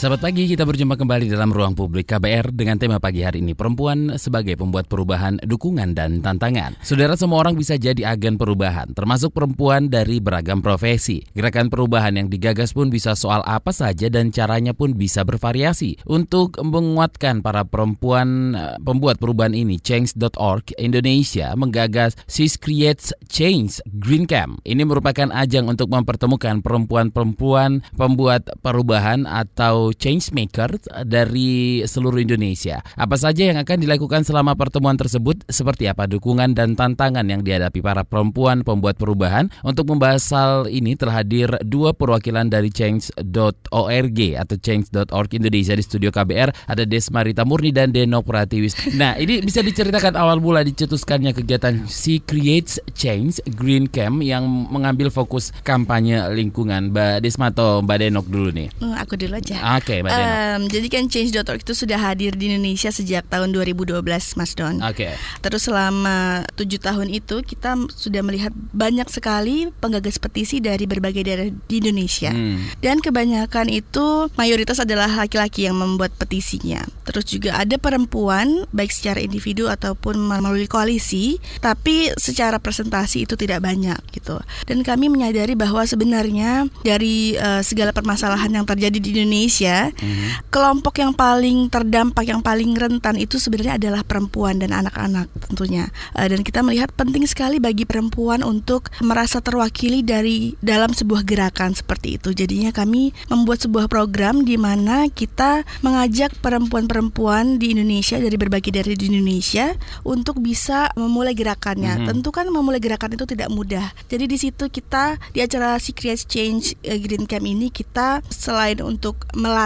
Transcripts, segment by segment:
Selamat pagi, kita berjumpa kembali dalam ruang publik KBR dengan tema pagi hari ini perempuan sebagai pembuat perubahan, dukungan dan tantangan. Saudara semua orang bisa jadi agen perubahan, termasuk perempuan dari beragam profesi. Gerakan perubahan yang digagas pun bisa soal apa saja dan caranya pun bisa bervariasi. Untuk menguatkan para perempuan eh, pembuat perubahan ini, Change.org Indonesia menggagas Sis Creates Change Green Camp. Ini merupakan ajang untuk mempertemukan perempuan-perempuan pembuat perubahan atau change maker dari seluruh Indonesia. Apa saja yang akan dilakukan selama pertemuan tersebut, seperti apa dukungan dan tantangan yang dihadapi para perempuan pembuat perubahan. Untuk membahas hal ini telah hadir dua perwakilan dari change.org atau change.org Indonesia di studio KBR. Ada Desmarita Murni dan Deno Pratiwis. Nah, ini bisa diceritakan awal mula dicetuskannya kegiatan Si Creates Change Green Camp yang mengambil fokus kampanye lingkungan. Mbak Desmato, Mbak Denok dulu nih. Hmm, aku dulu aja. Oke, Mbak Deno. Um, jadi kan Change.org itu sudah hadir di Indonesia sejak tahun 2012, Mas Don. Oke. Terus selama tujuh tahun itu kita sudah melihat banyak sekali penggagas petisi dari berbagai daerah di Indonesia. Hmm. Dan kebanyakan itu mayoritas adalah laki-laki yang membuat petisinya. Terus juga ada perempuan baik secara individu ataupun melalui koalisi, tapi secara presentasi itu tidak banyak gitu. Dan kami menyadari bahwa sebenarnya dari uh, segala permasalahan yang terjadi di Indonesia, kelompok yang paling terdampak yang paling rentan itu sebenarnya adalah perempuan dan anak-anak tentunya. Uh, dan kita melihat penting sekali bagi perempuan untuk merasa terwakili dari dalam sebuah gerakan seperti itu. Jadinya kami membuat sebuah program di mana kita mengajak perempuan-perempuan di Indonesia dari berbagai daerah di Indonesia untuk bisa memulai gerakannya. Mhm. Tentu kan memulai gerakan itu tidak mudah. Jadi di situ kita di acara Secret Change eh, Green Camp ini kita selain untuk melatih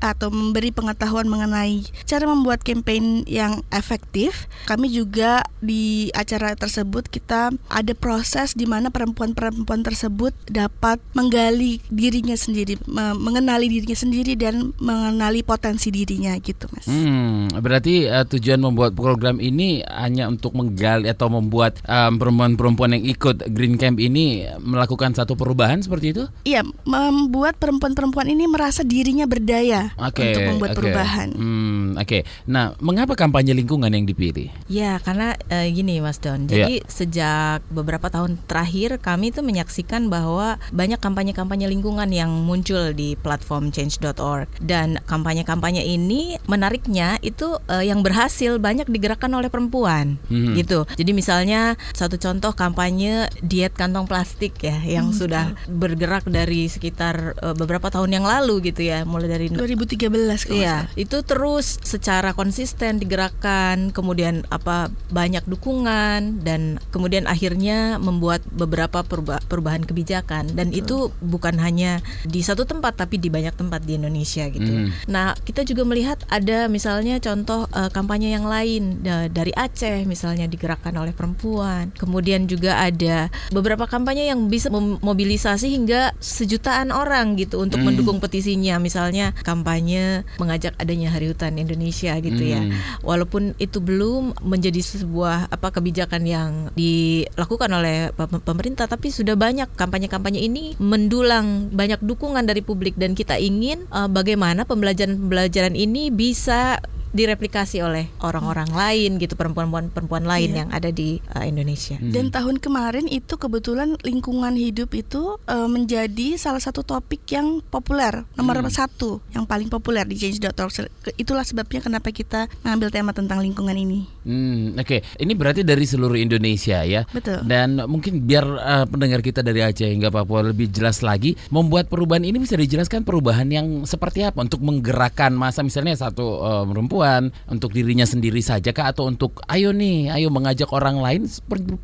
atau memberi pengetahuan mengenai cara membuat campaign yang efektif, kami juga di acara tersebut kita ada proses di mana perempuan-perempuan tersebut dapat menggali dirinya sendiri, me- mengenali dirinya sendiri dan mengenali potensi dirinya gitu, Mas. Hmm, berarti eh, tujuan membuat program ini hanya untuk menggali atau membuat em, perempuan-perempuan yang ikut Green Camp ini melakukan satu perubahan seperti itu? Iya, membuat perempuan-perempuan ini merasa dirinya berdaya Oke. untuk membuat oke. perubahan. Hmm, oke. Nah, mengapa kampanye lingkungan yang dipilih? Ya, karena eh, gini Mas Don. Jadi sejak beberapa tahun terakhir kami tuh menyaksikan bahwa banyak kampanye-kampanye lingkungan yang muncul di platform change.org dan kampanye-kampanye ini menariknya itu eh, yang berhasil banyak digerakkan oleh perempuan Mhm. gitu. Jadi misalnya satu contoh kampanye diet kantong plastik ya yang sudah bergerak dari sekitar eh, beberapa tahun yang lalu gitu ya, mulai dari 2013 kalau Iya, salah. itu terus secara konsisten digerakkan, kemudian apa banyak dukungan dan kemudian akhirnya membuat beberapa peruba- perubahan kebijakan dan itu bukan hanya di satu tempat tapi di banyak tempat di Indonesia gitu. Hmm. Nah, kita juga melihat ada misalnya contoh eh, kampanye yang lain da- dari Aceh misalnya digerakkan oleh perempuan. Kemudian juga ada beberapa kampanye yang bisa memobilisasi hingga sejutaan orang gitu untuk Hmm. mendukung petisinya. Misalnya kampanye mengajak adanya Hari Hutan Indonesia gitu ya. Hmm. Walaupun itu belum menjadi sebuah apa kebijakan yang dilakukan oleh pe- pemerintah tapi sudah banyak kampanye-kampanye ini mendulang banyak dukungan dari publik dan kita ingin eh, bagaimana pembelajaran-pembelajaran ini bisa direplikasi oleh orang-orang lain gitu perempuan-perempuan perempuan lain Iya. yang ada di eh, Indonesia. Hmm. Dan tahun kemarin itu kebetulan lingkungan hidup itu eh, menjadi salah satu topik yang populer nomor Hmm. satu yang paling populer di Change.org. Itulah sebabnya kenapa kita mengambil tema tentang lingkungan ini. Hmm, oke. Ini berarti dari seluruh Indonesia ya. Betul. Dan mungkin biar eh, pendengar kita dari Aceh hingga Papua lebih jelas lagi, membuat perubahan ini bisa dijelaskan perubahan yang seperti apa untuk menggerakkan masa misalnya satu eh, perempuan untuk dirinya sendiri saja kah atau untuk ayo nih, ayo mengajak orang lain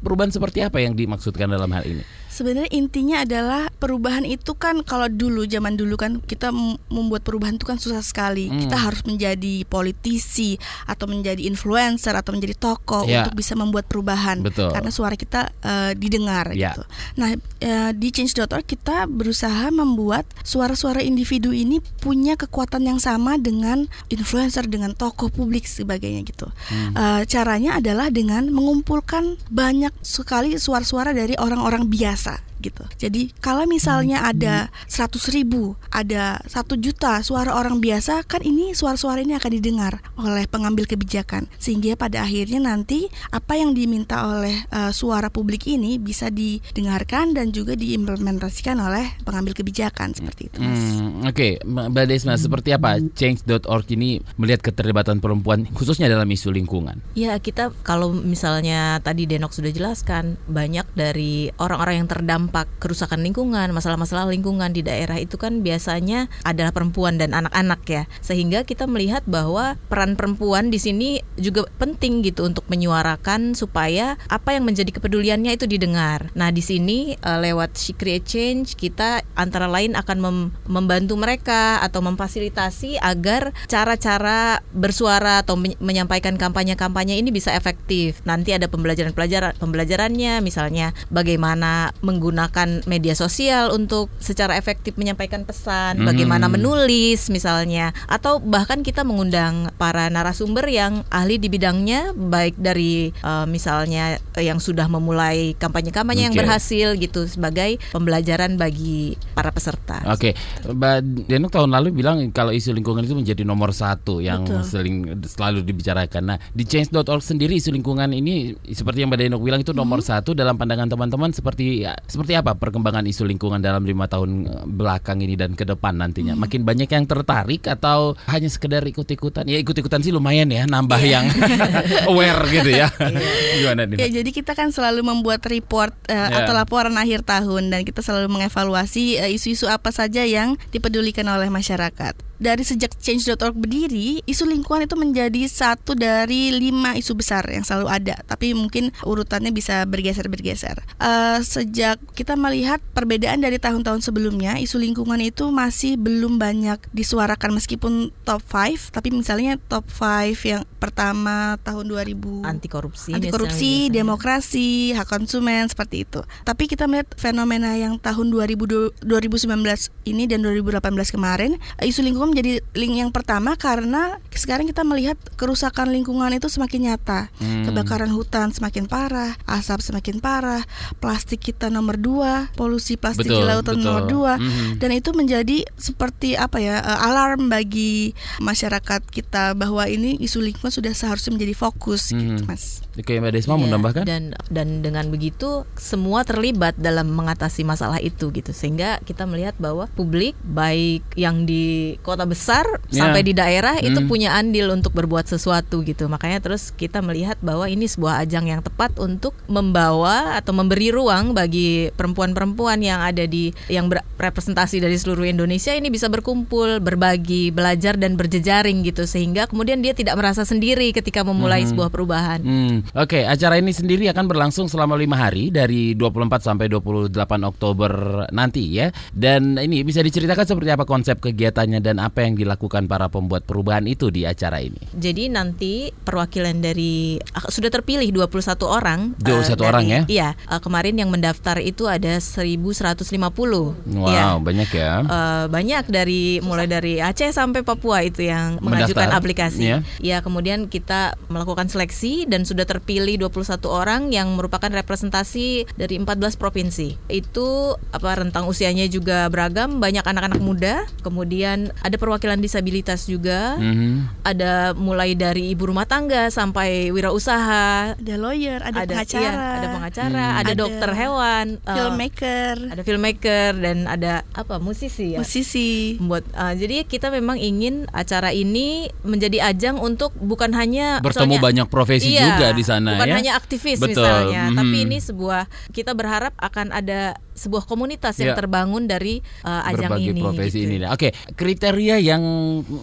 perubahan seperti apa yang dimaksudkan dalam hal ini? Sebenarnya intinya adalah perubahan itu kan kalau dulu zaman dulu kan kita membuat perubahan itu kan susah sekali. Hmm. Kita harus menjadi politisi atau menjadi influencer atau menjadi tokoh Ya. untuk bisa membuat perubahan. Betul. Karena suara kita eh, didengar Ya. gitu. Nah, eh, di change.org kita berusaha membuat suara-suara individu ini punya kekuatan yang sama dengan influencer dengan tokoh publik sebagainya gitu. Hmm. Eh, caranya adalah dengan mengumpulkan banyak sekali suara-suara dari orang-orang biasa casa gitu. Jadi kalau misalnya ada 100 ribu, ada satu juta suara orang biasa, kan ini suara-suara ini akan didengar oleh pengambil kebijakan, sehingga pada akhirnya nanti apa yang diminta oleh uh, suara publik ini bisa didengarkan dan juga diimplementasikan oleh pengambil kebijakan seperti itu. Hmm, Oke, okay. Mbak Desma, hmm. seperti apa Change.org ini melihat keterlibatan perempuan khususnya dalam isu lingkungan? Ya kita kalau misalnya tadi Denok sudah jelaskan banyak dari orang-orang yang terdampak kerusakan lingkungan, masalah-masalah lingkungan di daerah itu kan biasanya adalah perempuan dan anak-anak ya. Sehingga kita melihat bahwa peran perempuan di sini juga penting gitu untuk menyuarakan supaya apa yang menjadi kepeduliannya itu didengar. Nah, di sini uh, lewat She Create Change kita antara lain akan mem membantu mereka atau memfasilitasi agar cara-cara bersuara atau menyampaikan kampanye-kampanye ini bisa efektif. Nanti ada pembelajaran-pelajaran pembelajarannya misalnya bagaimana menggunakan media sosial untuk secara efektif menyampaikan pesan, hmm. bagaimana menulis misalnya atau bahkan kita mengundang para narasumber yang ahli di bidangnya baik dari uh, misalnya yang sudah memulai kampanye-kampanye okay. yang berhasil gitu sebagai pembelajaran bagi para peserta. Oke, okay. Mbak Denok tahun lalu bilang kalau isu lingkungan itu menjadi nomor satu yang sering selalu dibicarakan. Nah di change.org sendiri isu lingkungan ini seperti yang Mbak Denok bilang itu nomor hmm. satu dalam pandangan teman-teman seperti ya, seperti apa perkembangan isu lingkungan dalam lima tahun eh, belakang ini dan ke depan nantinya? Hmm. Makin banyak yang tertarik atau hanya sekedar ikut-ikutan? Ya ikut-ikutan sih lumayan ya nambah yeah. yang aware gitu ya. Iya. Gimana nih? Ya jadi kita kan selalu membuat report uh, eh, yeah. atau laporan akhir tahun dan kita selalu mengevaluasi uh, isu-isu apa saja yang dipedulikan oleh masyarakat dari sejak Change.org berdiri, isu lingkungan itu menjadi satu dari lima isu besar yang selalu ada. Tapi mungkin urutannya bisa bergeser-bergeser. Uh, sejak kita melihat perbedaan dari tahun-tahun sebelumnya, isu lingkungan itu masih belum banyak disuarakan meskipun top 5. Tapi misalnya top 5 yang pertama tahun 2000 anti korupsi, anti korupsi, demokrasi, hak konsumen seperti itu. Tapi kita melihat fenomena yang tahun 2000, 2019 ini dan 2018 kemarin, isu lingkungan menjadi link yang pertama karena sekarang kita melihat kerusakan lingkungan itu semakin nyata. Hmm. Kebakaran hutan semakin parah, asap semakin parah, plastik kita nomor dua, polusi plastik betul, di lautan betul. nomor dua, hmm. dan itu menjadi seperti apa ya uh, alarm bagi masyarakat kita bahwa ini isu lingkungan sudah seharusnya menjadi fokus, hmm. gitu, mas. Oke, Mbak Desma ya, menambahkan dan dan dengan begitu semua terlibat dalam mengatasi masalah itu gitu sehingga kita melihat bahwa publik baik yang di kota besar yeah. sampai di daerah hmm. itu punya andil untuk berbuat sesuatu gitu makanya terus kita melihat bahwa ini sebuah ajang yang tepat untuk membawa atau memberi ruang bagi perempuan-perempuan yang ada di yang representasi dari seluruh Indonesia ini bisa berkumpul berbagi belajar dan berjejaring gitu sehingga kemudian dia tidak merasa sendiri ketika memulai hmm. sebuah perubahan. Hmm. Oke, acara ini sendiri akan berlangsung selama lima hari dari 24 sampai 28 Oktober nanti ya. Dan ini bisa diceritakan seperti apa konsep kegiatannya dan apa yang dilakukan para pembuat perubahan itu di acara ini. Jadi nanti perwakilan dari ah, sudah terpilih 21 orang. 21 uh, dari, orang ya? Iya, uh, kemarin yang mendaftar itu ada 1150. Wow, ya. banyak ya. Uh, banyak dari mulai dari Aceh sampai Papua itu yang mendaftar. mengajukan aplikasi. Ya. ya, kemudian kita melakukan seleksi dan sudah ter terpilih 21 orang yang merupakan representasi dari 14 provinsi. Itu apa rentang usianya juga beragam, banyak anak-anak muda, kemudian ada perwakilan disabilitas juga. Mm-hmm. Ada mulai dari ibu rumah tangga sampai wirausaha, ada lawyer, ada, ada pengacara, iya, ada pengacara, hmm. ada, ada dokter hewan, eh, filmmaker, uh, ada filmmaker dan ada apa musisi ya. Musisi. Buat uh, jadi kita memang ingin acara ini menjadi ajang untuk bukan hanya bertemu soalnya, banyak profesi iya, juga di sana bukan ya. hanya aktivis Betul. misalnya, hmm. tapi ini sebuah kita berharap akan ada sebuah komunitas yang ya. terbangun dari uh, ajang Berbagai ini. profesi gitu. ini. Oke, kriteria yang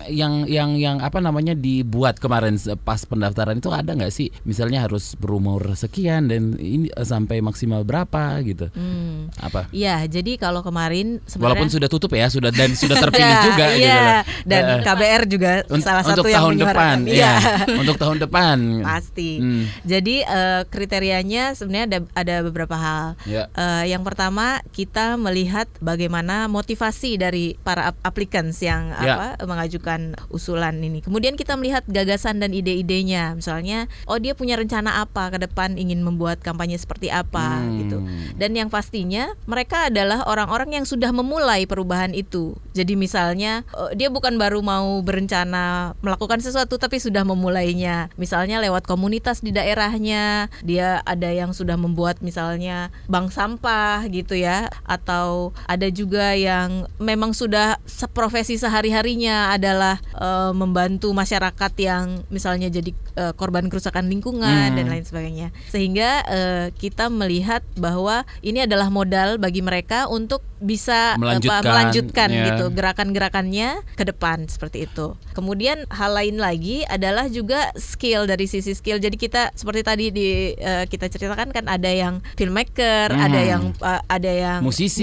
yang yang yang apa namanya dibuat kemarin pas pendaftaran itu ada nggak sih? Misalnya harus berumur sekian dan ini eh, sampai maksimal berapa gitu? Hmm. Apa? Iya, jadi kalau kemarin walaupun sudah tutup ya, sudah dan sudah terpilih juga. Iya, gitu dan uh, KBR juga salah satu untuk yang tahun depan. Iya, untuk tahun depan. Pasti. Hmm. Jadi uh, kriterianya sebenarnya ada ada beberapa hal. Ya. Uh, yang pertama pertama kita melihat bagaimana motivasi dari para applicants yang Ya. apa mengajukan usulan ini. Kemudian kita melihat gagasan dan ide-idenya. Misalnya, oh dia punya rencana apa ke depan ingin membuat kampanye seperti apa Hmm. gitu. Dan yang pastinya mereka adalah orang-orang yang sudah memulai perubahan itu. Jadi misalnya eh, dia bukan baru mau berencana melakukan sesuatu tapi sudah memulainya. Misalnya lewat komunitas di daerahnya, dia ada yang sudah membuat misalnya bank sampah gitu ya atau ada juga yang memang sudah seprofesi sehari-harinya adalah eh, membantu masyarakat yang misalnya jadi eh, korban kerusakan lingkungan Hmm. dan lain sebagainya. Sehingga eh, kita melihat bahwa ini adalah modal bagi mereka untuk bisa apa, Melanjutkan, melanjutkan ya. gitu gerakan-gerakannya ke depan seperti itu. Kemudian hal lain lagi adalah juga skill dari sisi skill. Jadi kita seperti tadi di eh, kita ceritakan kan ada yang filmmaker, Hmm. ada yang eh, ada yang musisi,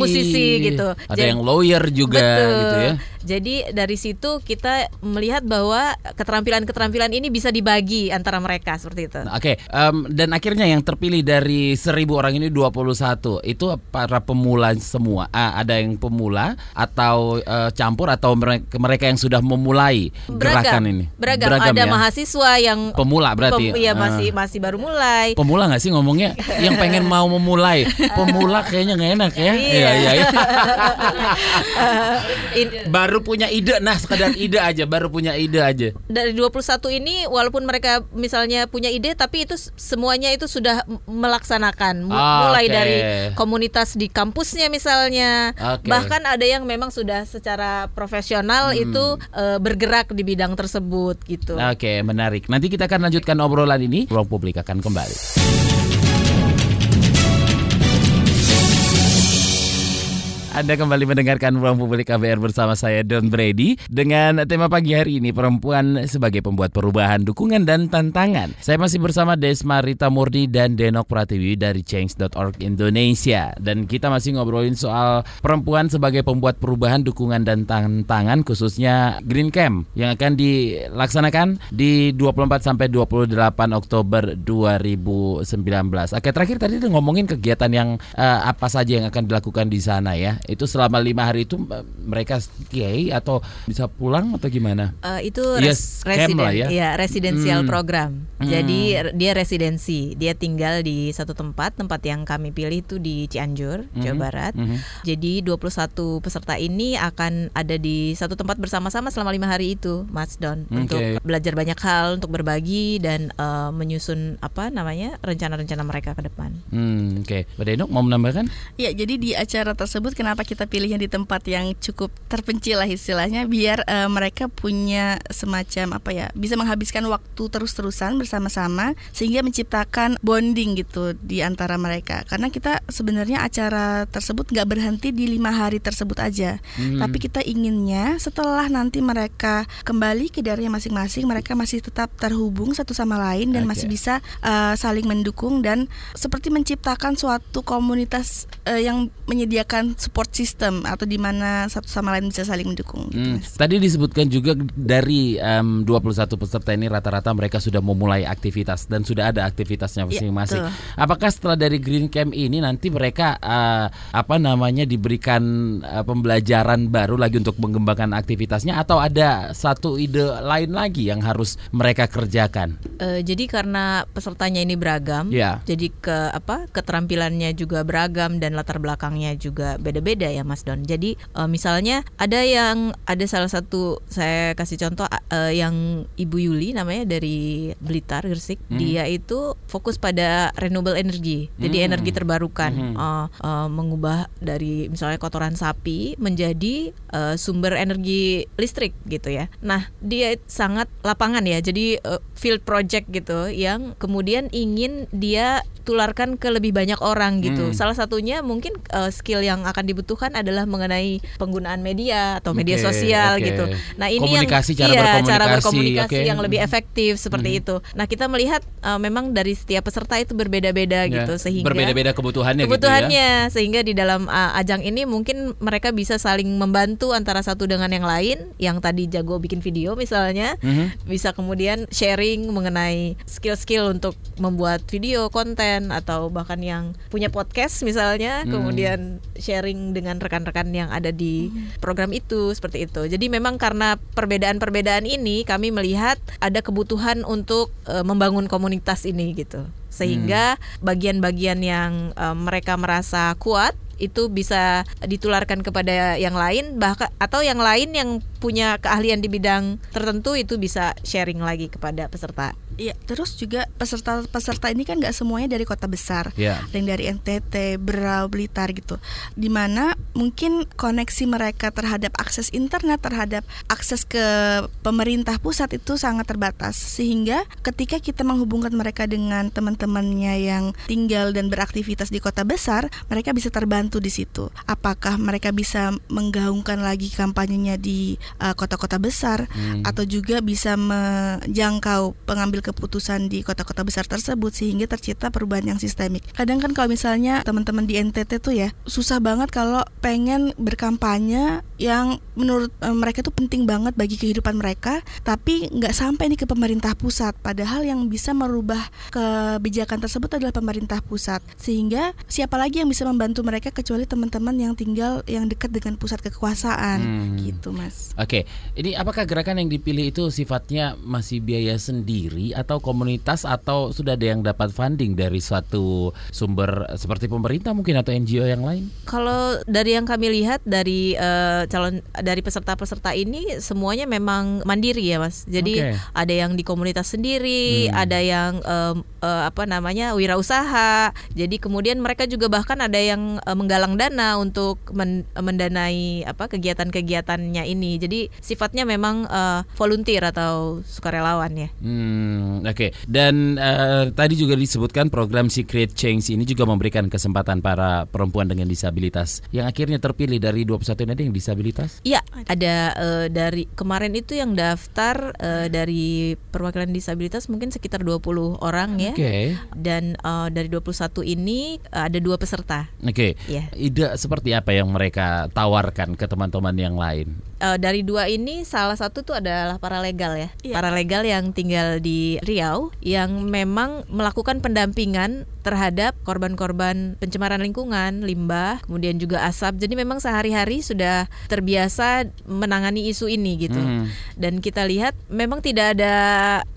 gitu. ada Jadi- yang lawyer juga Betul. gitu ya. Jadi dari situ kita melihat bahwa keterampilan-keterampilan ini bisa dibagi antara mereka seperti itu. Nah, Oke, em, dan akhirnya yang terpilih dari seribu orang ini 21 itu para pemula semua. Ah, ada yang pemula atau eh, campur atau mereka, mereka yang sudah memulai gerakan ini. Beragam. ada ya? mahasiswa yang Pemula berarti. Pem- iya Ah. masih masih baru mulai. Pemula nggak sih ngomongnya? yang pengen mau memulai. Pemula kayaknya nggak enak ya. Iya. iya, iya. In- baru punya ide, nah sekedar ide aja, baru punya ide aja. dari 21 ini walaupun mereka misalnya punya ide tapi itu semuanya itu sudah melaksanakan Ah, mulai oke. dari komunitas di kampusnya misalnya Oke. bahkan ada yang memang sudah secara profesional Hmm. itu eh, bergerak di bidang tersebut gitu. Oke, menarik. Nanti kita akan lanjutkan obrolan ini. Ruang publik akan kembali. Anda kembali mendengarkan Ruang Publik KBR bersama saya Don Brady dengan tema pagi hari ini perempuan sebagai pembuat perubahan, dukungan dan tantangan. Saya masih bersama Desma Rita Murni dan Denok Pratiwi dari Change.org Indonesia dan kita masih ngobrolin soal perempuan sebagai pembuat perubahan, dukungan dan tantangan khususnya Green Camp yang akan dilaksanakan di 24 sampai 28 Oktober 2019. Oke, terakhir tadi ngomongin kegiatan yang eh, apa saja yang akan dilakukan di sana ya. Itu selama lima hari itu mereka stay atau bisa pulang atau gimana? Eh, itu Yes, camp lah ya. iya, residensial Hmm. program. Jadi r- dia residensi, dia tinggal di satu tempat, tempat yang kami pilih itu di Cianjur, Jawa Barat. Mhm. Jadi 21 peserta ini akan ada di satu tempat bersama-sama selama lima hari itu, Mas Don, Oke. untuk belajar banyak hal, untuk berbagi dan eh, menyusun apa namanya rencana-rencana mereka ke depan. Hmm, oke. Mbak Denok mau menambahkan? Ya, jadi di acara tersebut kenapa kita pilihnya di tempat yang cukup terpencil lah istilahnya biar eh, mereka punya semacam apa ya, bisa menghabiskan waktu terus-terusan bersama-sama sehingga menciptakan bonding gitu di antara mereka. Karena kita sebenarnya acara tersebut nggak berhenti di lima hari tersebut aja, Hmm. tapi kita inginnya setelah nanti mereka kembali ke daerahnya masing-masing, mereka masih tetap terhubung satu sama lain dan Oke. masih bisa uh, saling mendukung dan seperti menciptakan suatu komunitas uh, yang menyediakan support system atau di mana satu sama lain bisa saling mendukung. gitu, Hmm, Mas. Tadi disebutkan juga dari em, 21 peserta ini rata-rata mereka sudah memulai aktivitas dan sudah ada aktivitasnya Iya, masing-masing. betul. Apakah setelah dari Green Camp ini nanti mereka eh, apa namanya diberikan eh, pembelajaran baru lagi untuk mengembangkan aktivitasnya atau ada satu ide lain lagi yang harus mereka kerjakan? Eh, jadi karena pesertanya ini beragam, Ya. jadi ke apa keterampilannya juga beragam dan latar belakangnya juga beda-beda ya Mas Don. Jadi eh, misalnya ada yang ada salah satu saya kasih contoh eh, yang Ibu Yuli namanya dari Blitar Gresik, Hmm. dia itu fokus pada renewable energy, jadi Hmm. energi terbarukan, Hmm. Eh, eh, mengubah dari misalnya kotoran sapi menjadi eh, sumber energi listrik gitu ya. Nah dia sangat lapangan ya, jadi eh, field project gitu yang kemudian ingin dia tularkan ke lebih banyak orang gitu. Hmm. Salah satunya mungkin eh, skill yang akan dibutuhkan adalah mengenai penggunaan media atau media sosial oke. gitu. Nah ini Komunikasi, yang cara iya, berkomunikasi, cara berkomunikasi oke. yang lebih efektif seperti Mhm. itu. Nah kita melihat uh, memang dari setiap peserta itu berbeda-beda Ya, gitu sehingga berbeda-beda kebutuhannya, kebutuhannya gitu ya. sehingga di dalam uh, ajang ini mungkin mereka bisa saling membantu antara satu dengan yang lain. Yang tadi jago bikin video misalnya Mhm. bisa kemudian sharing mengenai skill-skill untuk membuat video konten atau bahkan yang punya podcast misalnya Hmm. kemudian sharing dengan rekan-rekan yang ada di program itu seperti itu. Jadi memang karena perbedaan-perbedaan ini kami melihat ada kebutuhan untuk eh, membangun komunitas ini gitu. Sehingga bagian-bagian yang eh, mereka merasa kuat itu bisa ditularkan kepada yang lain bahkan atau yang lain yang punya keahlian di bidang tertentu itu bisa sharing lagi kepada peserta. Iya, terus juga peserta-peserta ini kan nggak semuanya dari kota besar, Ya. ada yang dari NTT, Berau, Blitar gitu. Di mana mungkin koneksi mereka terhadap akses internet, terhadap akses ke pemerintah pusat itu sangat terbatas. Sehingga ketika kita menghubungkan mereka dengan teman-temannya yang tinggal dan beraktivitas di kota besar, mereka bisa terbantu di situ. Apakah mereka bisa menggaungkan lagi kampanyenya di uh, kota-kota besar Hmm. atau juga bisa menjangkau pengambil keputusan di kota-kota besar tersebut sehingga tercipta perubahan yang sistemik. Kadang kan kalau misalnya teman-teman di NTT tuh ya susah banget kalau pengen berkampanye yang menurut eh, mereka tuh penting banget bagi kehidupan mereka, tapi nggak sampai nih ke pemerintah pusat. Padahal yang bisa merubah kebijakan tersebut adalah pemerintah pusat. Sehingga siapa lagi yang bisa membantu mereka kecuali teman-teman yang tinggal yang dekat dengan pusat kekuasaan, Hmm. gitu mas. Oke, ini apakah gerakan yang dipilih itu sifatnya masih biaya sendiri atau komunitas atau sudah ada yang dapat funding dari suatu sumber seperti pemerintah mungkin atau NGO yang lain? Kalau dari yang kami lihat dari eh, calon dari peserta-peserta ini semuanya memang mandiri ya mas. Jadi Oke. ada yang di komunitas sendiri, Hmm. ada yang em, eh, apa namanya wirausaha. Jadi kemudian mereka juga bahkan ada yang eh, menggalang dana untuk men- mendanai apa kegiatan-kegiatannya ini. Jadi sifatnya memang eh, volunteer atau sukarelawan ya. Hmm, oke. Dan eh, tadi juga disebutkan program Secret Change ini juga memberikan kesempatan para perempuan dengan disabilitas yang akhirnya terpilih dari 21 ini ada yang disabilitas. Iya, ada eh, dari kemarin itu yang daftar eh, dari perwakilan disabilitas mungkin sekitar 20 orang ya. Oke. Dan eh, dari 21 ini eh, ada dua peserta. Oke. Iya. Ide seperti apa yang mereka tawarkan ke teman-teman yang lain? Eh, dari dua ini salah satu tuh adalah paralegal ya. Iya. Paralegal yang tinggal di Riau yang memang melakukan pendampingan terhadap korban-korban pencemaran lingkungan, limbah, kemudian juga asap. Jadi memang sehari-hari sudah terbiasa menangani isu ini gitu. Hmm. Dan kita lihat memang tidak ada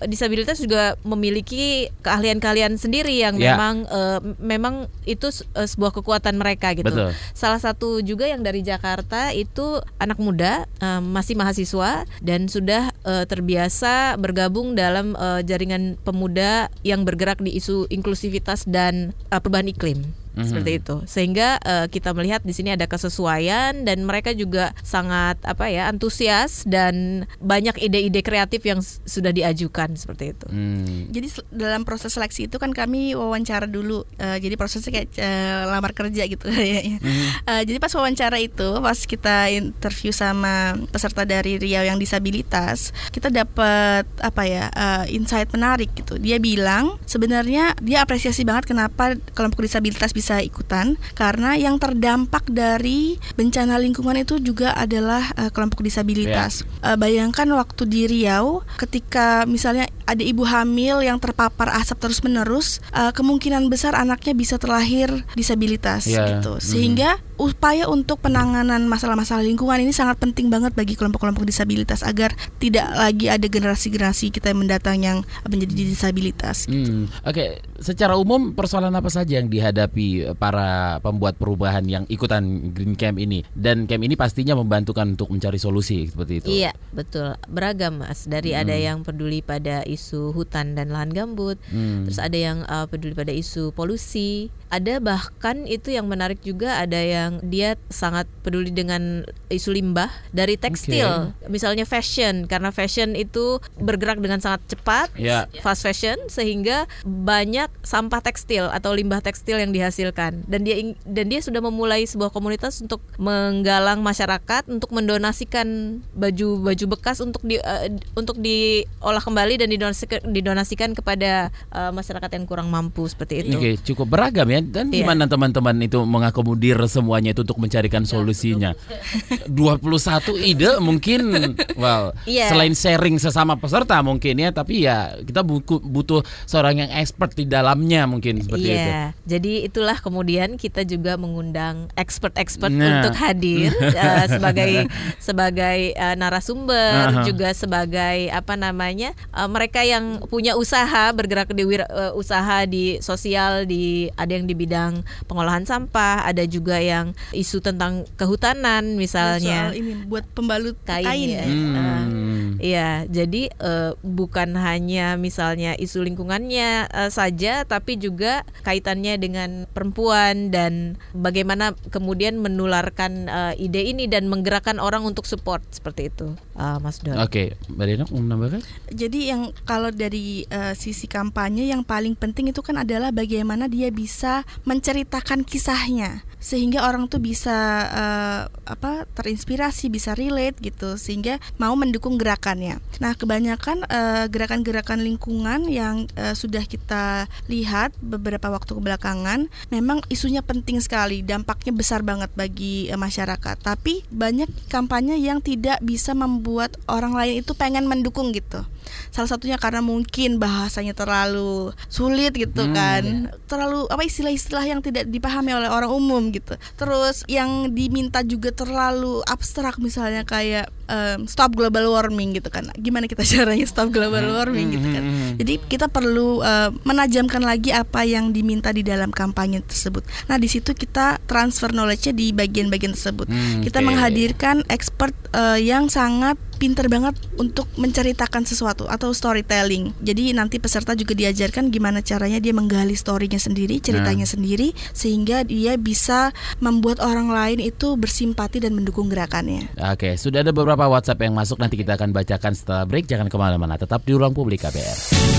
disabilitas juga memiliki keahlian-keahlian sendiri yang Ya. memang eh, memang itu eh, sebuah kekuatan mereka gitu. Betul. Salah satu juga yang dari Jakarta itu anak muda eh, masih mahasiswa dan sudah eh, terbiasa bergabung dalam eh, jaringan pemuda yang bergerak di isu inklusivitas dan eh, perubahan iklim. Mhm. Seperti itu, sehingga eh, kita melihat di sini ada kesesuaian dan mereka juga sangat apa ya antusias dan banyak ide-ide kreatif yang s- sudah diajukan seperti itu. Hmm. Jadi dalam proses seleksi itu kan kami wawancara dulu. Eh, jadi prosesnya kayak eh, lamar kerja gitu kayaknya. Eh, jadi pas wawancara itu, pas kita interview sama peserta dari Riau yang disabilitas, kita dapat apa ya eh, insight menarik gitu. Dia bilang sebenarnya dia apresiasi banget kenapa kelompok disabilitas bisa ikutan karena yang terdampak dari bencana lingkungan itu juga adalah eh, kelompok disabilitas. Eh, bayangkan waktu di Riau ketika misalnya ada ibu hamil yang terpapar asap terus-menerus, eh, kemungkinan besar anaknya bisa terlahir disabilitas Ya, gitu. mhm. Sehingga upaya untuk penanganan masalah-masalah lingkungan ini sangat penting banget bagi kelompok-kelompok disabilitas agar tidak lagi ada generasi-generasi kita yang mendatang yang menjadi disabilitas. Hmm, Oke, secara umum persoalan apa saja yang dihadapi para pembuat perubahan yang ikutan Green Camp ini? Dan camp ini pastinya membantukan untuk mencari solusi seperti itu. Iya, betul. Beragam, Mas. Dari ada Hmm. yang peduli pada isu hutan dan lahan gambut. Hmm. Terus ada yang uh, peduli pada isu polusi. Ada bahkan itu yang menarik juga ada yang dia sangat peduli dengan isu limbah dari tekstil. Misalnya fashion karena fashion itu bergerak dengan sangat cepat, Ya. fast fashion sehingga banyak sampah tekstil atau limbah tekstil yang dihasilkan. Dan dia dan dia sudah memulai sebuah komunitas untuk menggalang masyarakat untuk mendonasikan baju-baju bekas untuk di eh, untuk diolah kembali dan didonasikan didonasikan kepada eh, masyarakat yang kurang mampu seperti itu. Oke, cukup beragam ya. Dan Iya. gimana teman-teman itu mengakomodir semuanya itu untuk mencarikan solusinya? 21 ide mungkin well, Iya. selain sharing sesama peserta mungkin ya, tapi ya kita butuh seorang yang expert di dalamnya mungkin seperti itu. Iya, jadi itulah kemudian kita juga mengundang expert-expert Nah. untuk hadir eh, sebagai sebagai eh, narasumber, Aha. juga sebagai apa namanya eh, mereka yang punya usaha bergerak di wira- eh, usaha di sosial, di ada yang di bidang pengolahan sampah, ada juga yang isu tentang kehutanan misalnya. Soal ini buat pembalut Kain kain, ya. Hmm. Iya, jadi eh, bukan hanya misalnya isu lingkungannya eh, saja, tapi juga kaitannya dengan perempuan dan bagaimana kemudian menularkan eh, ide ini dan menggerakkan orang untuk support seperti itu, eh, Mas Don. Oke, Mbak Denok mau menambahkan? Jadi yang kalau dari eh, sisi kampanye yang paling penting itu kan adalah bagaimana dia bisa menceritakan kisahnya sehingga orang tuh bisa eh, apa terinspirasi, bisa relate gitu sehingga mau mendukung gerakannya. Nah, kebanyakan eh, gerakan-gerakan lingkungan yang eh, sudah kita lihat beberapa waktu kebelakangan memang isunya penting sekali, dampaknya besar banget bagi eh, masyarakat. Tapi banyak kampanye yang tidak bisa membuat orang lain itu pengen mendukung gitu. Salah satunya karena mungkin bahasanya terlalu sulit gitu Hmm. kan. Terlalu apa istilah-istilah yang tidak dipahami oleh orang umum gitu. Terus yang diminta juga terlalu abstrak misalnya kayak em, stop global warming gitu kan. Gimana kita caranya stop global warming gitu kan. Hmm. Jadi kita perlu eh, menajamkan lagi apa yang diminta di dalam kampanye tersebut. Nah, di situ kita transfer knowledge-nya di bagian-bagian tersebut. Hmm, Kita oke. menghadirkan expert eh, yang sangat pinter banget untuk menceritakan sesuatu atau storytelling. Jadi nanti peserta juga diajarkan gimana caranya dia menggali storynya sendiri, ceritanya Nah. sendiri sehingga dia bisa membuat orang lain itu bersimpati dan mendukung gerakannya. Oke, sudah ada beberapa WhatsApp yang masuk nanti kita akan bacakan setelah break. Jangan ke mana-mana, tetap di ruang publik KBR.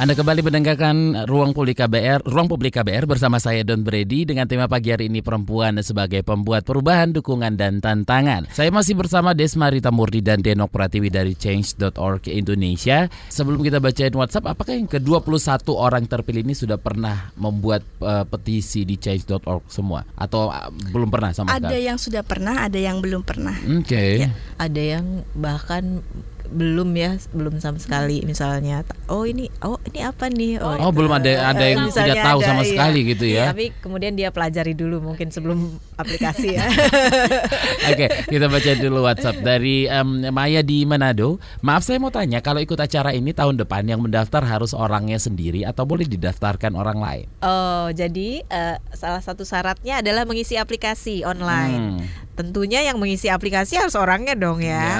Anda kembali mendengarkan Ruang Publik KBR, Ruang Publik KBR bersama saya Don Brady dengan tema pagi hari ini perempuan sebagai pembuat perubahan, dukungan dan tantangan. Saya masih bersama Desma Rita Murni dan Denok Pratiwi dari Change.org Indonesia. Sebelum kita bacain WhatsApp, apakah yang ke-21 orang terpilih ini sudah pernah membuat eh, petisi di Change.org semua atau ah, belum pernah sama Ada sekali? yang sudah pernah, ada yang belum pernah. Oke. Ya. Ada yang bahkan belum ya, belum sama sekali misalnya. Oh ini, oh ini apa nih? Oh, itu. belum ada- ada yang Misalnya tidak tahu sama iya. sekali gitu ya. Tapi kemudian dia pelajari dulu mungkin sebelum aplikasi ya. Oke, kita baca dulu WhatsApp dari em, Maya di Manado. Maaf saya mau tanya, kalau ikut acara ini tahun depan yang mendaftar harus orangnya sendiri atau boleh didaftarkan orang lain? Oh, jadi eh, salah satu syaratnya adalah mengisi aplikasi online. Hmm. Tentunya yang mengisi aplikasi harus orangnya dong ya. Ya.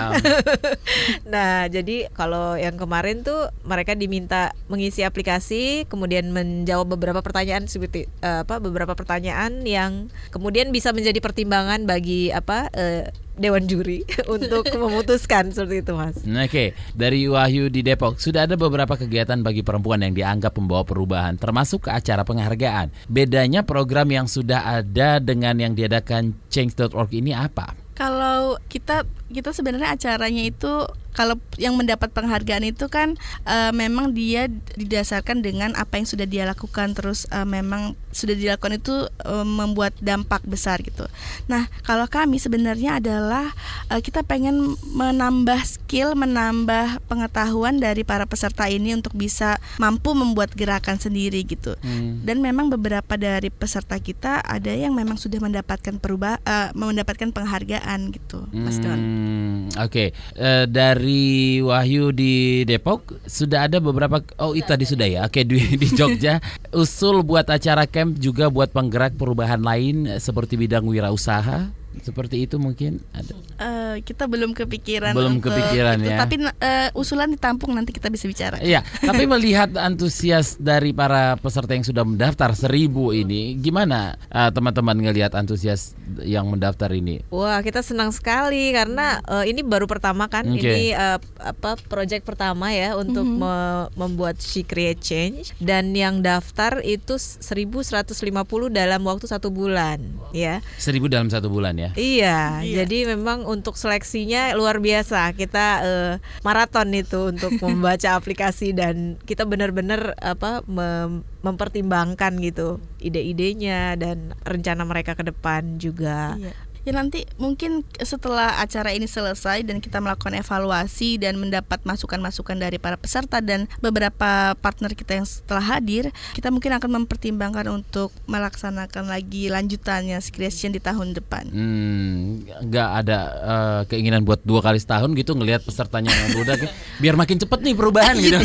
nah, jadi kalau yang kemarin tuh mereka diminta mengisi aplikasi, kemudian menjawab beberapa pertanyaan seperti eh, apa beberapa pertanyaan yang kemudian bisa menjadi pertimbangan bagi apa eh, dewan juri untuk memutuskan seperti itu, Mas. Nah, Oke, dari Wahyu di Depok sudah ada beberapa kegiatan bagi perempuan yang dianggap membawa perubahan, termasuk ke acara penghargaan. Bedanya program yang sudah ada dengan yang diadakan Change.org ini apa? Kalau kita kita sebenarnya acaranya itu kalau yang mendapat penghargaan itu kan eh, memang dia didasarkan dengan apa yang sudah dia lakukan terus eh, memang sudah dilakukan itu eh, membuat dampak besar gitu. Nah kalau kami sebenarnya adalah eh, kita pengen menambah skill, menambah pengetahuan dari para peserta ini untuk bisa mampu membuat gerakan sendiri gitu. Hmm. Dan memang beberapa dari peserta kita ada yang memang sudah mendapatkan perubah eh, mendapatkan penghargaan gitu, Mas Don. Hmm, Oke, Eh, dari Wahyu di Depok sudah ada beberapa. Oh itu tadi sudah ya. Oke di, di Jogja usul buat acara camp juga buat penggerak perubahan lain eh, seperti bidang wirausaha. Seperti itu mungkin ada. Uh, kita belum kepikiran. Belum untuk kepikiran itu, ya. Tapi uh, usulan ditampung nanti kita bisa bicara. Iya, tapi melihat antusias dari para peserta yang sudah mendaftar seribu ini, gimana uh, teman-teman ngelihat antusias yang mendaftar ini? Wah, kita senang sekali karena uh, ini baru pertama kan, Okay. ini uh, apa project pertama ya untuk Mhm. me- membuat She Create Change dan yang daftar itu 1150 dalam waktu satu bulan, ya. Seribu dalam satu bulan ya? Iya, Iya. jadi memang untuk seleksinya luar biasa. Kita eh, maraton itu untuk membaca aplikasi dan kita benar-benar apa mem- mempertimbangkan gitu ide-idenya dan rencana mereka ke depan juga. Iya. Ya nanti mungkin setelah acara ini selesai dan kita melakukan evaluasi dan mendapat masukan-masukan dari para peserta dan beberapa partner kita yang setelah hadir, kita mungkin akan mempertimbangkan untuk melaksanakan lagi lanjutannya Creation di tahun depan. Hmm, nggak ada eh, keinginan buat dua kali setahun gitu ngelihat pesertanya yang udah biar makin cepet nih perubahan gitu.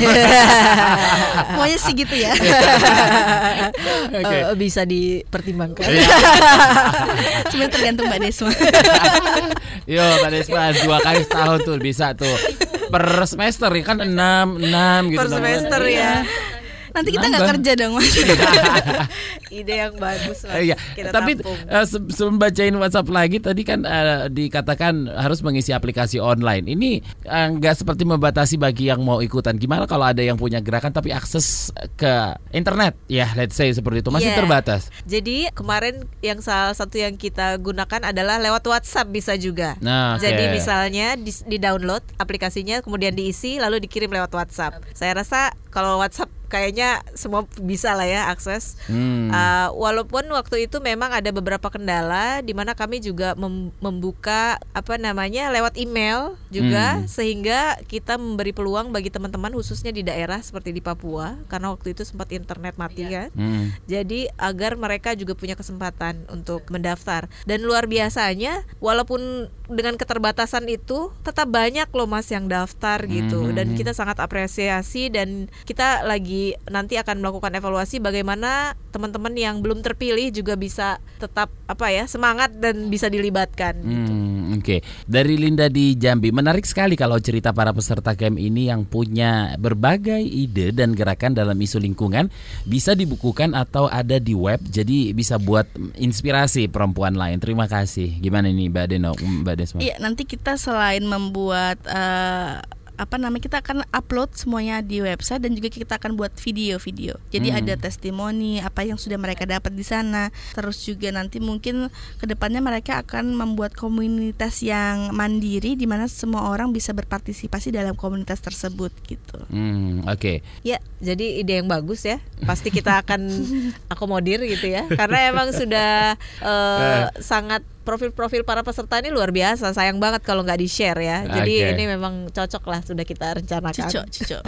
Pokoknya sih gitu ya. Oke. Eh, bisa dipertimbangkan. Sebenarnya tergantung Mbak Desma. Yo, Pak Desma dua kali setahun tuh bisa tuh per semester ya kan enam enam gitu. Per semester Iya. ya. Nanti kita nggak kerja dong Mas. Ide yang bagus Mas. Iya, Kita tapi tampung. eh, se- sebelum bacain WhatsApp lagi tadi kan eh, dikatakan harus mengisi aplikasi online. Ini eh, nggak seperti membatasi bagi yang mau ikutan. Gimana kalau ada yang punya gerakan tapi akses ke internet? Ya, let's say seperti itu masih Iya. terbatas. Jadi kemarin yang salah satu yang kita gunakan adalah lewat WhatsApp bisa juga. Nah, oke. Jadi misalnya di, di download aplikasinya kemudian diisi lalu dikirim lewat WhatsApp. Saya rasa kalau WhatsApp kayaknya semua bisa lah ya akses. Hmm. Uh, walaupun waktu itu memang ada beberapa kendala di mana kami juga mem- membuka apa namanya lewat email juga Hmm. sehingga kita memberi peluang bagi teman-teman khususnya di daerah seperti di Papua karena waktu itu sempat internet mati kan. Hmm. Jadi agar mereka juga punya kesempatan untuk mendaftar dan luar biasanya walaupun dengan keterbatasan itu tetap banyak loh mas yang daftar gitu Mhm. dan kita sangat apresiasi dan kita lagi nanti akan melakukan evaluasi bagaimana teman-teman yang belum terpilih juga bisa tetap apa ya semangat dan bisa dilibatkan. gitu. Hmm, Oke, dari Linda di Jambi, menarik sekali kalau cerita para peserta camp ini yang punya berbagai ide dan gerakan dalam isu lingkungan bisa dibukukan atau ada di web, jadi bisa buat inspirasi perempuan lain. Terima kasih. Gimana nih Mbak Deno, Mbak Desma? Iya, nanti kita selain membuat eh, apa namanya kita akan upload semuanya di website dan juga kita akan buat video-video. Jadi Hmm. ada testimoni apa yang sudah mereka dapat di sana. Terus juga nanti mungkin ke depannya mereka akan membuat komunitas yang mandiri di mana semua orang bisa berpartisipasi dalam komunitas tersebut gitu. Hmm, oke. Ya, jadi ide yang bagus ya. Pasti kita akan akomodir gitu ya. Karena emang sudah eh, sangat profil-profil para peserta ini luar biasa. Sayang banget kalau nggak di-share ya. Jadi ini memang cocok lah sudah kita rencanakan. Cucok, cucok.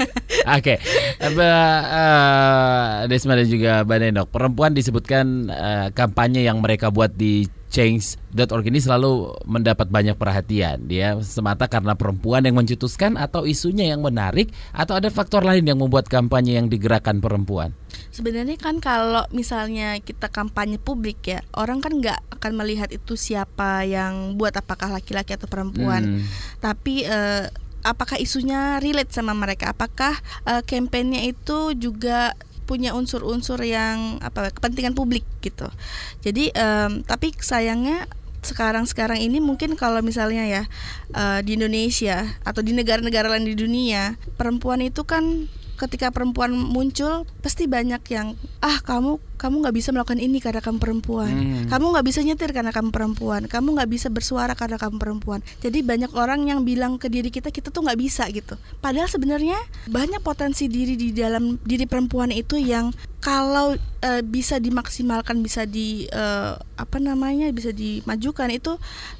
Oke, Mbak eh, Desma dan juga Mbak perempuan disebutkan eh, kampanye yang mereka buat di change.org ini selalu mendapat banyak perhatian. Dia semata karena perempuan yang mencetuskan atau isunya yang menarik atau ada faktor lain yang membuat kampanye yang digerakkan perempuan. Sebenarnya kan kalau misalnya kita kampanye publik ya, orang kan nggak akan melihat itu siapa yang buat apakah laki-laki atau perempuan. Hmm. Tapi eh, apakah isunya relate sama mereka? Apakah eh, kampanyenya itu juga punya unsur-unsur yang apa kepentingan publik gitu. Jadi em, tapi sayangnya sekarang-sekarang ini mungkin kalau misalnya ya eh, di Indonesia atau di negara-negara lain di dunia perempuan itu kan ketika perempuan muncul pasti banyak yang ah kamu kamu nggak bisa melakukan ini karena kamu perempuan Hmm. kamu nggak bisa nyetir karena kamu perempuan kamu nggak bisa bersuara karena kamu perempuan jadi banyak orang yang bilang ke diri kita kita tuh nggak bisa gitu padahal sebenarnya banyak potensi diri di dalam diri perempuan itu yang kalau eh, bisa dimaksimalkan bisa di eh, apa namanya bisa dimajukan itu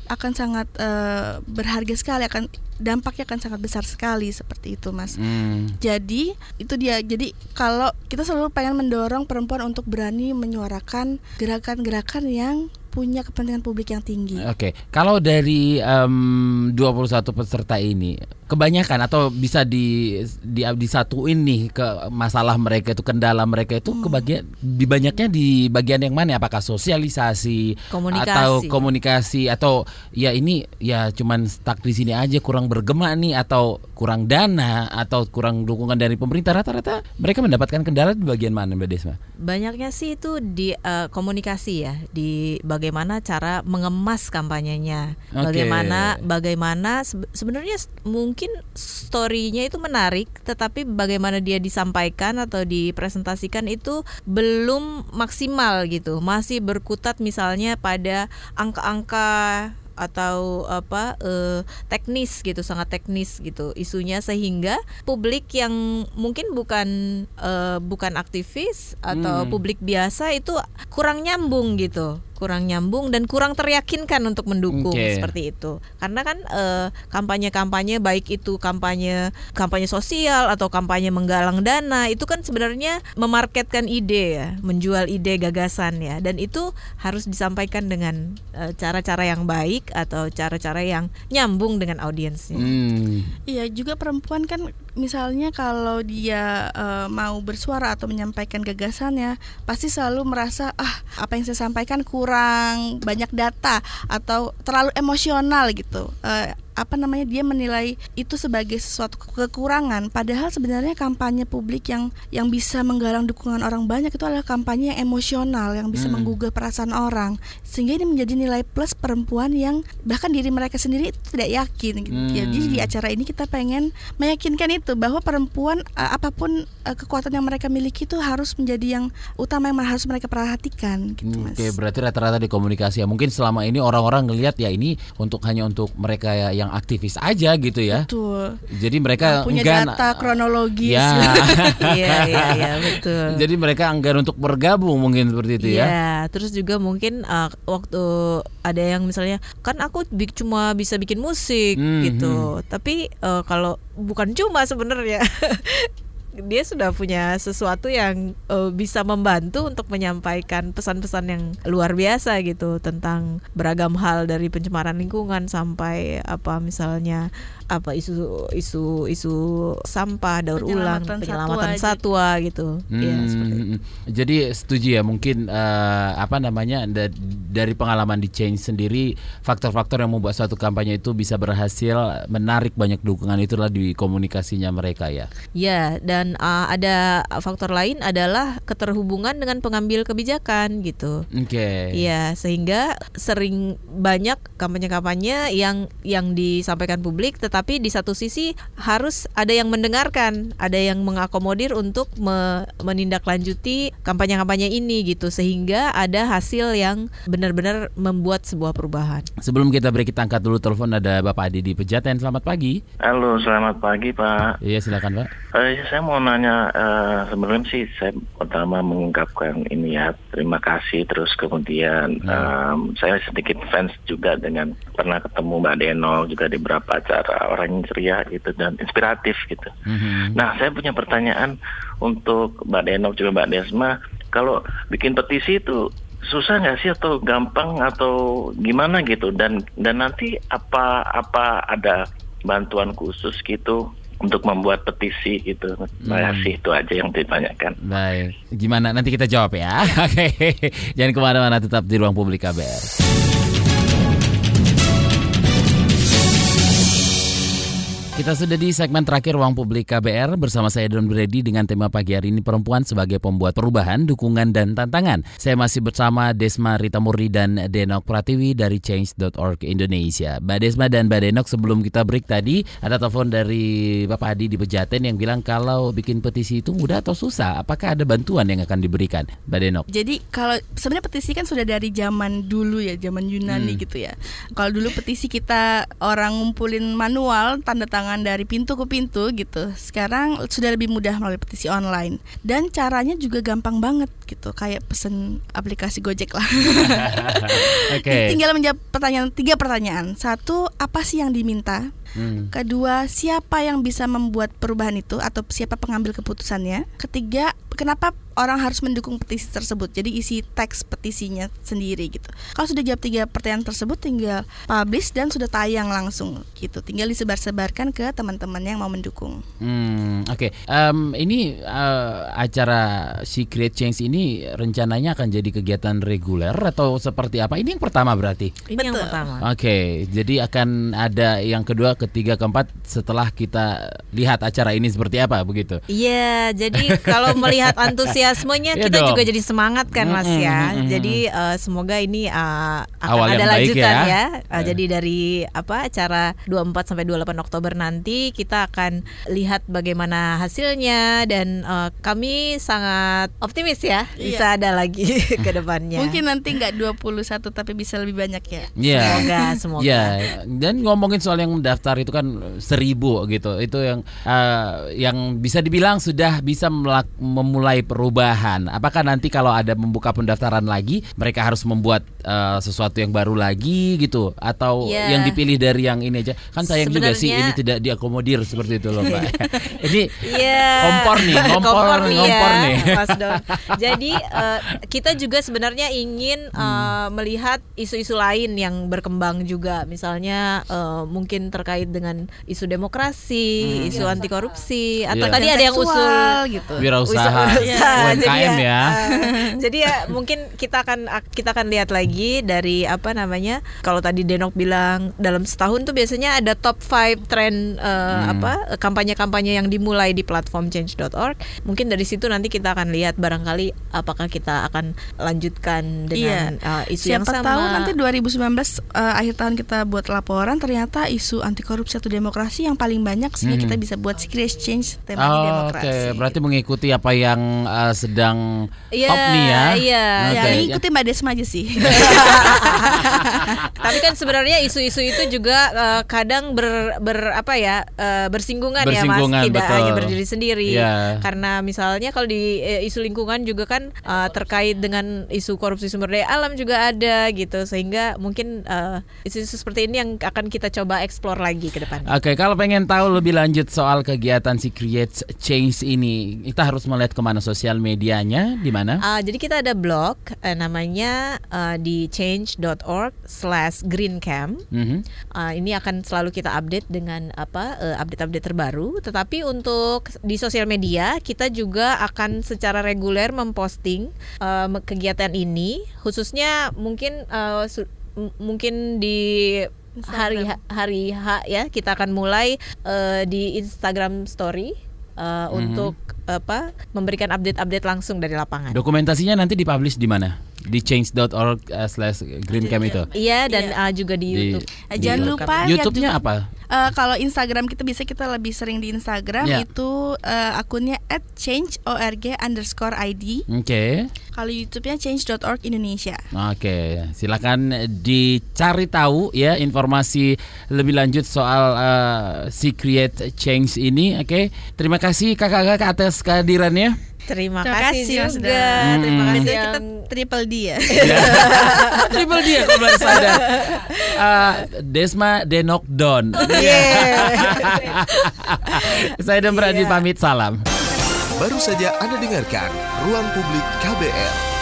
akan sangat eh, berharga sekali akan dampaknya akan sangat besar sekali seperti itu mas Hmm. jadi itu dia. Jadi kalau kita selalu pengen mendorong perempuan untuk berani menyuarakan gerakan-gerakan yang punya kepentingan publik yang tinggi. Oke, kalau dari em, 21 peserta ini kebanyakan atau bisa di di disatuin nih ke masalah mereka itu kendala mereka itu kebagian di banyaknya di bagian yang mana? Apakah sosialisasi Komunikasi. atau komunikasi atau ya ini ya cuman stuck di sini aja kurang bergema nih atau kurang dana atau kurang dukungan dari pemerintah rata-rata mereka mendapatkan kendala di bagian mana Mbak Desma? Banyaknya sih itu di eh, komunikasi ya, di bagaimana cara mengemas kampanyenya, Oke. bagaimana bagaimana sebe- sebenarnya s- mungkin story-nya itu menarik, tetapi bagaimana dia disampaikan atau dipresentasikan itu belum maksimal gitu, masih berkutat misalnya pada angka-angka atau apa eh, teknis gitu sangat teknis gitu isunya sehingga publik yang mungkin bukan eh, bukan aktivis atau Hmm. publik biasa itu kurang nyambung gitu kurang nyambung dan kurang teryakinkan untuk mendukung Oke. seperti itu karena kan eh, kampanye-kampanye baik itu kampanye kampanye sosial atau kampanye menggalang dana itu kan sebenarnya memarketkan ide ya menjual ide gagasan ya dan itu harus disampaikan dengan eh, cara-cara yang baik atau cara-cara yang nyambung dengan audiensnya Hmm. Iya juga perempuan kan misalnya kalau dia eh, mau bersuara atau menyampaikan gagasannya pasti selalu merasa ah apa yang saya sampaikan kurang banyak data atau terlalu emosional gitu. Eh, apa namanya dia menilai itu sebagai sesuatu ke- kekurangan padahal sebenarnya kampanye publik yang yang bisa menggalang dukungan orang banyak itu adalah kampanye yang emosional yang bisa Hmm. menggugah perasaan orang sehingga ini menjadi nilai plus perempuan yang bahkan diri mereka sendiri tidak yakin. Hmm. Jadi di acara ini kita pengen meyakinkan itu bahwa perempuan eh, apa pun eh, kekuatan yang mereka miliki itu harus menjadi yang utama yang harus mereka perhatikan gitu Hmm, mas. Oke, berarti rata-rata di komunikasi ya. Mungkin selama ini orang-orang ngelihat ya ini untuk hanya untuk mereka ya- yang aktivis aja gitu ya. Betul. Jadi mereka punya enggan data kronologis. Ya. iya iya iya betul Jadi mereka enggan untuk bergabung mungkin seperti itu ya. Iya, terus juga mungkin uh, waktu ada yang misalnya kan aku bi- cuma bisa bikin musik Hmm, gitu, tapi uh, kalau bukan cuma sebenarnya dia sudah punya sesuatu yang uh, bisa membantu untuk menyampaikan pesan-pesan yang luar biasa gitu tentang beragam hal dari pencemaran lingkungan sampai apa misalnya apa isu isu isu sampah daur ulang Penyelamatan satwa, satwa, gitu Hmm, ya seperti itu. Jadi setuju ya mungkin eh, apa namanya da- dari pengalaman di Change sendiri faktor-faktor yang membuat suatu kampanye itu bisa berhasil menarik banyak dukungan itulah di komunikasinya mereka ya. Ya, dan uh, ada faktor lain adalah keterhubungan dengan pengambil kebijakan gitu. Oke. Iya, sehingga sering banyak kampanye-kampanye yang yang disampaikan publik, tetapi di satu sisi harus ada yang mendengarkan, ada yang mengakomodir untuk me- menindaklanjuti kampanye-kampanye ini gitu, sehingga ada hasil yang benar-benar membuat sebuah perubahan. Sebelum kita break kita angkat dulu telepon ada Bapak Adi di Pejaten. Selamat pagi. Halo, selamat pagi Pak. Iya silakan Pak. Eh, saya mau nanya, eh, sebenarnya sih saya pertama mengungkapkan ini ya, terima kasih. Terus kemudian em, saya sedikit fans juga dengan pernah ketemu Mbak Denol juga di beberapa acara orang yang ceria gitu dan inspiratif gitu. Mhm. Nah, saya punya pertanyaan untuk Mbak Denol juga Mbak Desma, kalau bikin petisi itu susah nggak sih atau gampang atau gimana gitu dan dan nanti apa apa ada bantuan khusus gitu untuk membuat petisi gitu. Terima kasih itu aja yang ditanyakan. Baik, gimana nanti kita jawab ya. Oke, jangan ke mana-mana tetap di ruang publik KBR. Kita sudah di segmen terakhir Ruang Publik KBR bersama saya Don Brady dengan tema pagi hari ini perempuan sebagai pembuat perubahan, dukungan dan tantangan. Saya masih bersama Desma Rita Murni dan Denok Pratiwi dari Change.org Indonesia. Mbak Desma dan Mbak Denok sebelum kita break tadi ada telepon dari Bapak Adi di Pejaten yang bilang kalau bikin petisi itu mudah atau susah? Apakah ada bantuan yang akan diberikan? Mbak Denok. Jadi kalau sebenarnya petisi kan sudah dari zaman dulu ya, zaman Yunani Hmm. gitu ya. Kalau dulu petisi kita orang ngumpulin manual tanda tangan dari pintu ke pintu gitu. Sekarang sudah lebih mudah melalui petisi online. Dan caranya juga gampang banget. gitu kayak pesen aplikasi Gojek lah. Oke. Tinggal menjawab pertanyaan tiga pertanyaan. Satu, apa sih yang diminta? Hmm. Kedua, siapa yang bisa membuat perubahan itu atau siapa pengambil keputusannya? Ketiga, kenapa orang harus mendukung petisi tersebut? Jadi isi teks petisinya sendiri gitu. Kalau sudah jawab tiga pertanyaan tersebut, tinggal publish dan sudah tayang langsung gitu. Tinggal disebar-sebarkan ke teman-teman yang mau mendukung. Hmm, oke. Em, ini eh, acara Secret Change ini rencananya akan jadi kegiatan reguler atau seperti apa? Ini yang pertama berarti. Ini yang Betul. pertama. Oke, jadi akan ada yang kedua, ketiga, keempat setelah kita lihat acara ini seperti apa begitu. Iya, jadi kalau melihat antusiasmenya Iya kita dong. juga jadi semangat kan Mas ya. Jadi eh, semoga ini eh, akan Awal ada baik lanjutan ya. ya. Eh. Jadi dari apa acara 24 sampai 28 Oktober nanti kita akan lihat bagaimana hasilnya dan eh, kami sangat optimis ya bisa ada lagi ke depannya. Mungkin nanti nggak 21 tapi bisa lebih banyak ya. Iya. Semoga, semoga. Ya, dan ngomongin soal yang mendaftar itu kan seribu gitu. Itu yang eh, yang bisa dibilang sudah bisa memulai perubahan. Apakah nanti kalau ada membuka pendaftaran lagi, mereka harus membuat eh, sesuatu yang baru lagi gitu atau Ya. yang dipilih dari yang ini aja? Kan sayang juga sih Sebenarnya- ini tidak diakomodir seperti itu loh, Mbak. ini Iya. Kompor nih, ngompor, nih ngompor ya, nih. Mas Don. Jadi eh, kita juga sebenarnya ingin Hmm. eh, melihat isu-isu lain yang berkembang juga, misalnya eh, mungkin terkait dengan isu demokrasi, Hmm. isu anti korupsi, atau Iya. tadi ada yang usul Seksual, gitu. wirausaha, Usaha. Jadi UMKM ya. eh, jadi ya mungkin kita akan kita akan lihat lagi dari apa namanya kalau tadi Denok bilang dalam setahun tuh biasanya ada top 5 tren eh, apa kampanye-kampanye yang dimulai di platform change.org mungkin dari situ nanti kita akan lihat barangkali apakah kita akan lanjutkan dengan eh, isu yang Siapa sama tahu nanti 2019 eh, akhir tahun kita buat laporan ternyata isu anti korupsi atau demokrasi yang paling banyak sehingga Hmm. kita bisa buat secret change tema di Oh, demokrasi. Oke, berarti mengikuti apa yang eh, sedang Iya, top nih ya. iya. Ya, Oke, ini ikuti Mbak Desma aja sih. Tapi kan sebenarnya isu-isu itu juga eh, kadang ber, ber- apa ya eh, bersinggungan, Bersinggungan, ya Mas, tidak betul. hanya berdiri sendiri. Iya. Karena misalnya kalau di eh, isu lingkungan juga kan eh, terkait dengan isu korupsi sumber daya alam juga ada gitu sehingga mungkin isu-isu seperti ini yang akan kita coba explore lagi ke depan. Oke, kalau pengen tahu lebih lanjut soal kegiatan si Create Change ini, kita harus melihat ke mana sosial medianya, di mana? Uh, jadi kita ada blog uh, namanya uh, di change.org slash greencam. Mhm. Uh, ini akan selalu kita update dengan apa uh, update-update terbaru. Tetapi untuk di sosial media kita juga akan secara reguler memposting uh, kegiatan ini, khususnya mungkin uh, mungkin di hari hari H ya kita akan mulai uh, di Instagram Story uh, untuk apa memberikan update-update langsung dari lapangan. Dokumentasinya nanti dipublish di mana? Di change.org uh, slash greencam itu. Iya dan uh, juga di, Di, YouTube. Eh, jangan di- lupa YouTube-nya apa? Eh, kalau Instagram kita bisa kita lebih sering di Instagram Ya. itu eh, akunnya @change.org underscore id. Oke. Kalau YouTube-nya change.org Indonesia. Oke, silakan dicari tahu ya informasi lebih lanjut soal uh, si Create Change ini. Oke, terima kasih kakak-kakak atas kehadirannya. Terima, Terima kasih, kasih, Mas juga. Dan. Terima Hmm. kasih yang kita triple D ya. Triple dia kalau baru sadar. Uh, Desma Denok Don. Saya dan Bradi pamit salam. Baru saja Anda dengarkan Ruang Publik KBR.